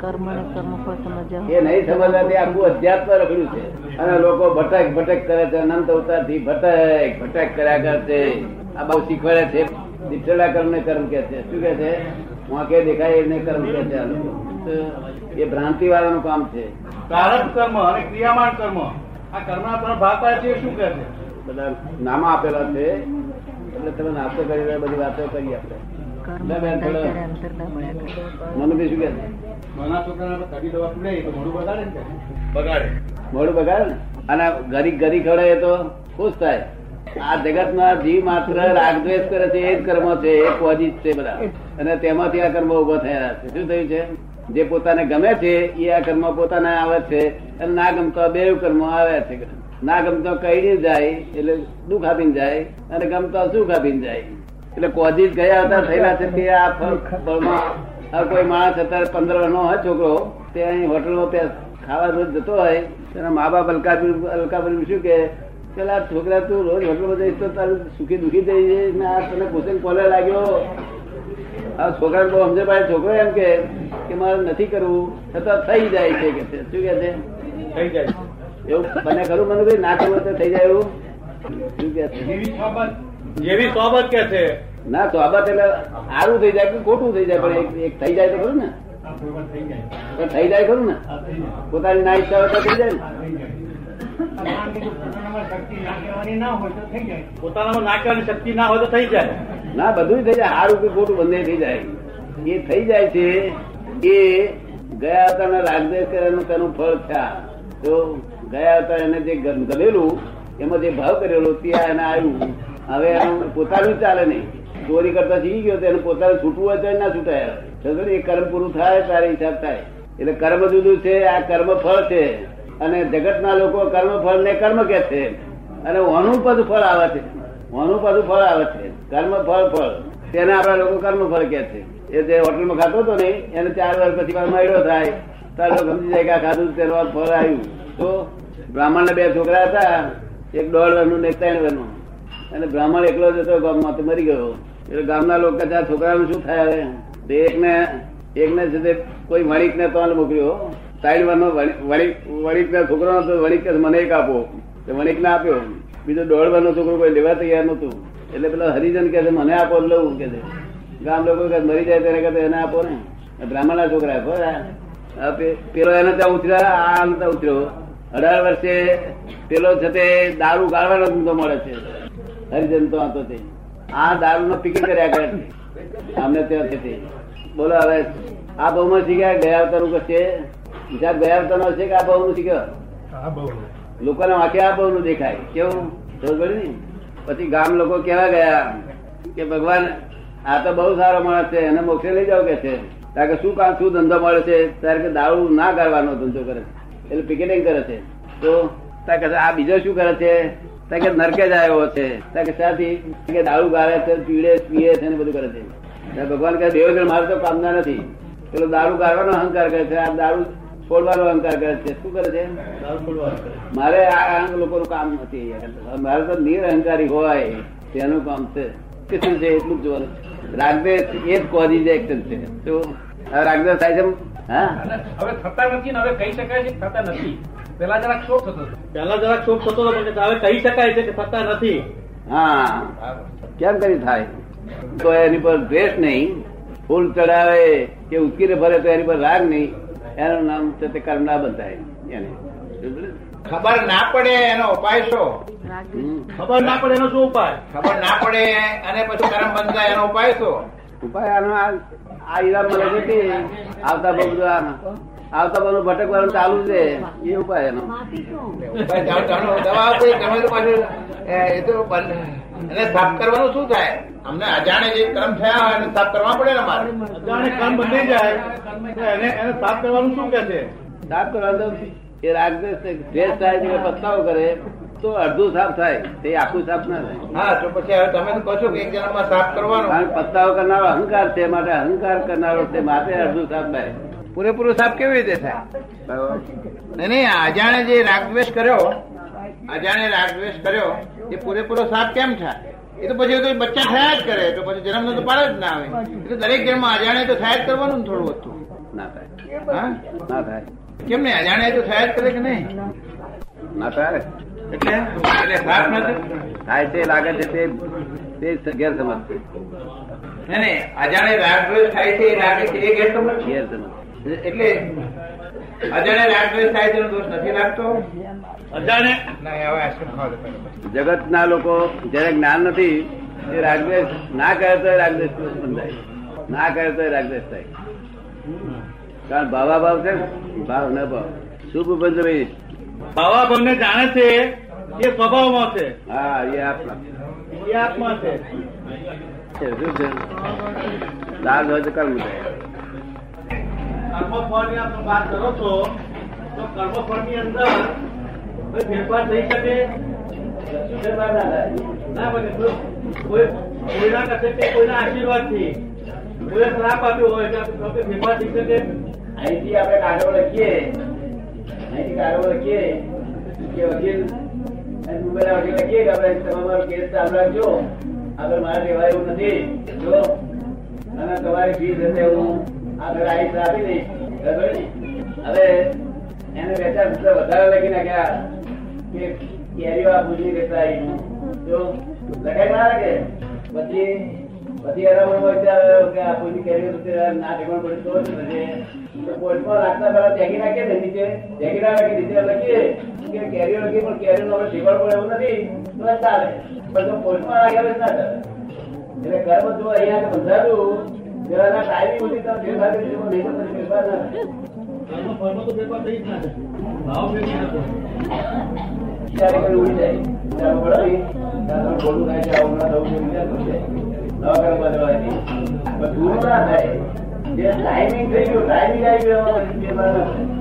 કર્મ ને કર્મફળ સમજવા એ નહીં સમજવાથી આખું અધ્યાત્મ રખડ્યું છે. અને લોકો ભટક ભટક કરે છે અનંત અવતારથી ભટક ભટક કર્યા કરે છે. આ બહુ શીખવાડે છે. દીઠેલા કર્મ ને કર્મ કે છે. શું કે છે? વાંકે દેખાય એને કર્મ કે છે આ લોકો. એ ભ્રાંતિ વાળાનું કામ છે. કારક કર્મ અને ક્રિયામાન કર્મ આ કર્મના ત્રણ ભાગ પાડે છે શું કહે છે? બધા નામા આપેલા છે. એટલે તમે નાસ્તો કરી રહ્યા બધી વાતો કરી આપણે. મોડું બગાડે ને અને ગરી ગરી ખડે તો ખુશ થાય. આ જગતમાં જીવ માત્ર રાગદ્વેષ કરે છે એ જ કર્મ છે એ કોજી છે બધા. અને તેમાંથી આ કર્મ ઊભો થયા છે. શું થયું છે? જે પોતાને ગમે છે એ આ કર્મ પોતાને આવે છે. અને ના ગમતો બે કર્મ આવે છે. ના ગમતો કઈ જાય એટલે દુઃખ આપીને જાય. અને ગમતો સુખ આપીને જાય. એટલે કોજી ગયા હતા થયેલા છે કે આ ફળ- ફળમાં કોઈ માણસ અત્યારે પંદર વર્ષનો હોય છોકરો તે અહીં હોટલમાં ત્યાં ખાવા રોજ જતો હોય. તેના મા બાપ અલકાપુર અલકાપુર શું કે પેલા છોકરા તું રોજ હોટલમાં જઈશ તો તારું સુખી દુખી થઈ જઈશ. ને આ તને કુશન કોલે લાગ્યો? આ છોકરા બહુ સમજે પાડે. છોકરો એમ કે કે મારે નથી કરવું. છતાં થઈ જાય છે કે શું કે છે? થઈ જાય એવું? મને ખરું? મને ભાઈ ના કરવું તો થઈ જાય એવું? શું કે છે? જેવી સોબત કે છે. ના સોબત એટલે સારું થઈ જાય કે ખોટું થઈ જાય પણ એક- થઈ જાય તો ખરું ને. થઈ જાય. પણ થઈ જાય ખરું ને. આ થઈ જાય. પોતાની ના ઈચ્છા હોય તો થઈ જાય ને. પોતાનામાં નાખવાની શક્તિ ના હોય તો થઈ જાય. ના બધું થઈ જાય. સારું કે ખોટું બંને થઈ જાય. એ થઈ જાય છે. એ ગયા અવતારના રાગદેશ કર્યાનું તેનું ફળ થયા. તો ગયા અવતાર એને જે ગમ- ગમેલું એમાં જે ભાવ કરેલો ત્યાં એને આવ્યું. હવે એનું પોતાનું ચાલે નહીં. ચોરી કરતા શીખી ગયો એને પોતાનું છૂટવું હોય તો ના છૂટાય. એ કર્મ પૂરું થાય, તારે હિસાબ થાય. એટલે કર્મ જુદું છે, આ કર્મ ફળ છે. અને જગતના લોકો કર્મ ફળ ને કર્મ કે છે. અને ઓનું પદ ફળ આવે છે. ઓનું પદ ફળ આવે છે. કર્મ ફળ ફળ. તેને આપણા લોકો કર્મ ફળ કે છે. એ જે હોટલમાં ખાતો હતો ને, એને ચાર વર્ષ પછી મળ્યો થાય. તાર સમજી જાય કે ખાધું તેનું ફળ આવ્યું. તો બ્રાહ્મણ બે છોકરા હતા, એક દોઢ વર્ષનું ને ત્રણ વર્ષનું અને બ્રાહ્મણ એકલો જ હતો ગામમાં તો મરી ગયો. એટલે ગામના લોકો ત્યાં છોકરાનું શું થાય હવે? તો એકને એકને છે તે કોઈ વણિક ને તો મોકલ્યો. સાઈડ વાનો વણિક વણિક ના છોકરો હતો વણિક મને એક આપો. વણિક ને આપ્યો. બીજો દોડવાનો છોકરો કોઈ લેવા તૈયાર નતું એટલે પેલો હરિજન કે છે મને આપો લઉં. કે છે. ગામ લોકો કહે, મરી જાય તેને કહે એને આપો ને. બ્રાહ્મણ ના છોકરા આપો પેલો એને ત્યાં ઉતર્યા આ ઉતર્યો. અઢાર વર્ષે પેલો છે તે દારૂ ગાળવાનો ધંધો મળે છે. હરિજન તો હતો તે. આ દારૂ નો પિકિંગ કર્યા કરે અમને ત્યાં છે તે. બોલો હવે આ બહુ માં શીખ્યા ગયા અવતારનું કશે? બીજા ગયા અવતાર નો છે કે આ બહુ નું શીખ્યો લોકોને વાંકે આ બહુ નું દેખાય. કેવું? ખબર ને? પછી ગામ લોકો કેવા ગયા? કે ભગવાન આ તો બહુ સારો માણસ છે એને મોક્ષે લઈ જાવ કે છે? કારણ કે શું કામ શું ધંધો મળે છે? ત્યારે કે દારૂ ના ગાળવાનો ધંધો કરે છે. એટલે પિકેટિંગ કરે છે. તો કે આ બીજો શું કરે છે? કે નરકે જ આવ્યો છે. કે શાથી કે દારૂ ગાળે છે પીડે પીએ છે ને બધું કરે છે. ભગવાન કહે દેવગણ મારે તો કામના નથી. પેલો દારૂ ગાળવાનો અહંકાર કરે છે આ દારૂ છોડવાનો અહંકાર કરે છે. શું કરે છે. મારે આ લોકોનું કામ નથી. મારે તો નિરહંકારી હોય તેનું કામ છે. કે શું છે? એટલું જ જોવાનું રાગદેશ એ જ કોઝિજ એક્શન છે. શું આ રાગદ્વેષ થાય છે હવે થતા નથી હવે કહી શકાય છે થતા નથી. પેલા જરાક શોખ થતો પેલા જરાક શોખ થતો હતો હવે કહી શકાય છે કે થતા નથી. હા. કેમ કરી થાય? તો એની પર દ્વેષ નહીં. ફૂલ ચડાવે કે ઉચકીને ભરે તો એની પર રાગ નહીં. એનું નામ છે તે કર્મ ના બંધાય એને ખબર ના પડે એનો ઉપાય શું? ખબર ના પડે એનો શું ઉપાય? ખબર ના પડે અને પછી કર્મ બંધાય એનો ઉપાય શું? આવતા બધું ભટકવાનું ચાલુ છે. એ ઉપાય એનો. એ તો સાફ કરવાનું શું થાય? અમને અજાણે જે કર્મ થયા હોય એને સાફ કરવા પડે ને મારે અજાણે કર્મ બંધાઈ જાય. એને એને સાફ કરવાનું શું કે છે? સાફ કરવાનું એ રાગદેશ. દ્વેષ થાય છે પસ્તાવો કરે. તો અડધું સાફ થાય. તે આખું સાફ ના થાય. હા તો પછી હવે તમે તો કહો કે એક જન્મમાં સાફ કરવાનો. કારણ પસ્તાવો કરનારો અહંકાર છે માટે અહંકાર કરનારો છે માટે અડધું સાફ થાય. પૂરેપૂરો સાફ કેવી રીતે થાય? નહીં નહીં અજાણે જે રાગદ્વેષ કર્યો અજાણે રાગદ્વેષ કર્યો એ પૂરેપૂરો સાફ કેમ થાય? એ તો પછી તો બચ્ચા થયા જ કરે તો પછી જન્મ તો પાડે જ ના આવે. એ તો દરેક જન્મ અજાણે તો થયા જ કરવાનું ને થોડું હતું. ના થાય. હા? ના થાય. કેમ નહીં અજાણે તો થયા જ કરે કે નહીં? ના થાય. થાય તે લાગે છે તે તે ગેરસમજ છે. નહીં નહીં અજાણે રાગ થાય છે એ લાગે છે એ ગેરસમજ? ગેરસમજ. એટલે અજાણે રાગ થાય છે દોષ નથી લાગતો? અજાણે? ના હવે આઈસ્ક્રીમ ખાવા દો પહેલા. જગત ના લોકો જયારે જ્ઞાન નથી તે રાગદ્વેષ ના કરે તો રાગદ્વેષ બંધાય ના કરે તો રાગદ્વેષ થાય. કારણ ભાવા ભાવ છે ને, ભાવ ન ભાવ. શુભ બંધ બાવા ભગને જાણે છે એ સ્વભાવમાં છે. હા એ આપણા. એ આત્મા છે. છે. શું હોય તો કર્મ થાય કર્મફળની આપ વાત કરો છો તો કર્મફળની અંદર કોઈ ફેરફાર થઈ શકે? ના બને કોઈ કોઈ કોઈના કશે કે કોઈના આશીર્વાદથી કોઈએ શ્રાપ આપ્યો હોય તો ફેરફાર થઈ શકે? અહીંથી આપણે કાગળ લખીએ. એને પુસ્તક વધારે લખી નાખ્યા, કે કેરીઓ આ ભૂલી આવી. જો લખાય ના લાગે પછી પછી કે આ કેરીઓ ના ઠેકાણ પડે તો જ થશે તો કોર્ટમાં ત્યાગી નાખીએ ને નીચે ત્યાગી ના નાખી નીચે લખીએ કે કેરીઓ લખી પણ કેરીઓ હવે ઠેકાણ પડે એવું નથી તો ચાલે પણ જો કોર્ટમાં રાખ્યા ના ચાલે એટલે કર્મ જો અહીંયા બંધાયું તેના ટાઈમિંગ સુધી તમે ફેરફાર કરી નહીં તો ફેરફાર ના થાય. કર્મફળમાં તો ફેરફાર થઈ જ ના ભાવ ફેરફાર ના ઉડી જાય ત્યારે પડે ત્યારે તમે થાય છે, આવું ના થવું જોઈએ, વિચાર કરશે. નવા કર્મ બદલવાથી. પણ દૂર ના થાય જે ટાઈમિંગ થઈ ગયું ટાઈમિંગ આવી ગયો